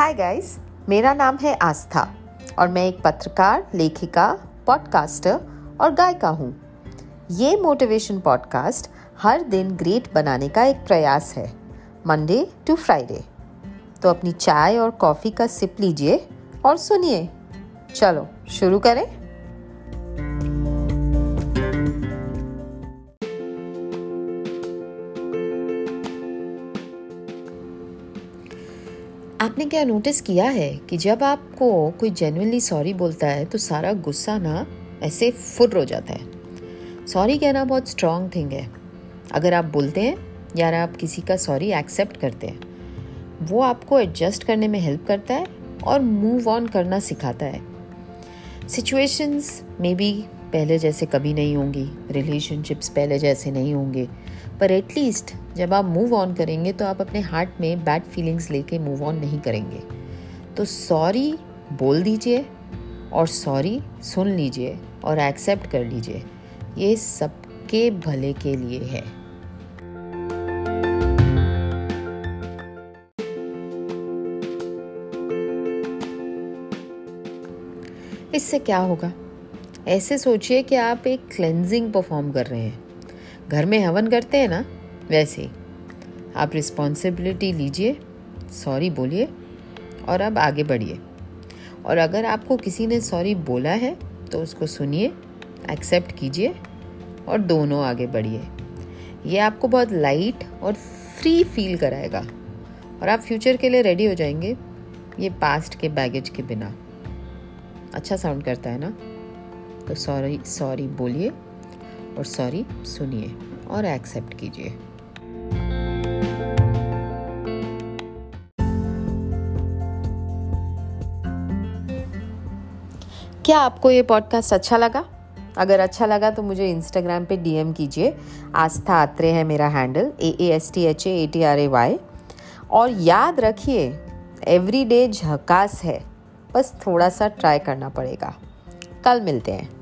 Hi guys मेरा नाम है आस्था और मैं एक पत्रकार, लेखिका पॉडकास्टर और गायिका हूँ। ये मोटिवेशन पॉडकास्ट हर दिन ग्रेट बनाने का एक प्रयास है मंडे टू फ्राइडे तो अपनी चाय और कॉफ़ी का सिप लीजिए और सुनिए। चलो, शुरू करें। आपने क्या नोटिस किया है कि जब आपको कोई जेनुअनली सॉरी बोलता है तो सारा गुस्सा ना ऐसे फुर हो जाता है। सॉरी कहना बहुत स्ट्रॉन्ग थिंग है। अगर आप बोलते हैं या आप किसी का सॉरी एक्सेप्ट करते हैं, वो आपको एडजस्ट करने में हेल्प करता है और मूव ऑन करना सिखाता है। सिचुएशंस मे बी पहले जैसे कभी नहीं होंगी रिलेशनशिप्स पहले जैसे नहीं होंगे। पर एटलीस्ट जब आप मूव ऑन करेंगे तो आप अपने हार्ट में बैड फीलिंग्स लेके मूव ऑन नहीं करेंगे। तो सॉरी बोल दीजिए और सॉरी सुन लीजिए और एक्सेप्ट कर लीजिए। ये सबके भले के लिए है। इससे क्या होगा? ऐसे सोचिए कि आप एक क्लेंजिंग परफॉर्म कर रहे हैं। घर में हवन करते हैं ना? वैसे ही। आप रिस्पॉन्सिबिलिटी लीजिए सॉरी बोलिए, और अब आगे बढ़िए। और अगर आपको किसी ने सॉरी बोला है तो उसको सुनिए एक्सेप्ट कीजिए, और दोनों आगे बढ़िए। ये आपको बहुत लाइट और फ्री फील कराएगा। और आप फ्यूचर के लिए रेडी हो जाएँगे, ये पास्ट के बैगेज के बिना। अच्छा साउंड करता है ना? तो सॉरी सॉरी बोलिए और सॉरी सुनिए और एक्सेप्ट कीजिए। क्या आपको ये पॉडकास्ट अच्छा लगा? अगर अच्छा लगा तो मुझे इंस्टाग्राम पे डीएम कीजिए। आस्था आत्रे है मेरा handle A A S T H A T R A Y और याद रखिए एवरी डे झकास है, बस थोड़ा सा ट्राई करना पड़ेगा। कल मिलते हैं।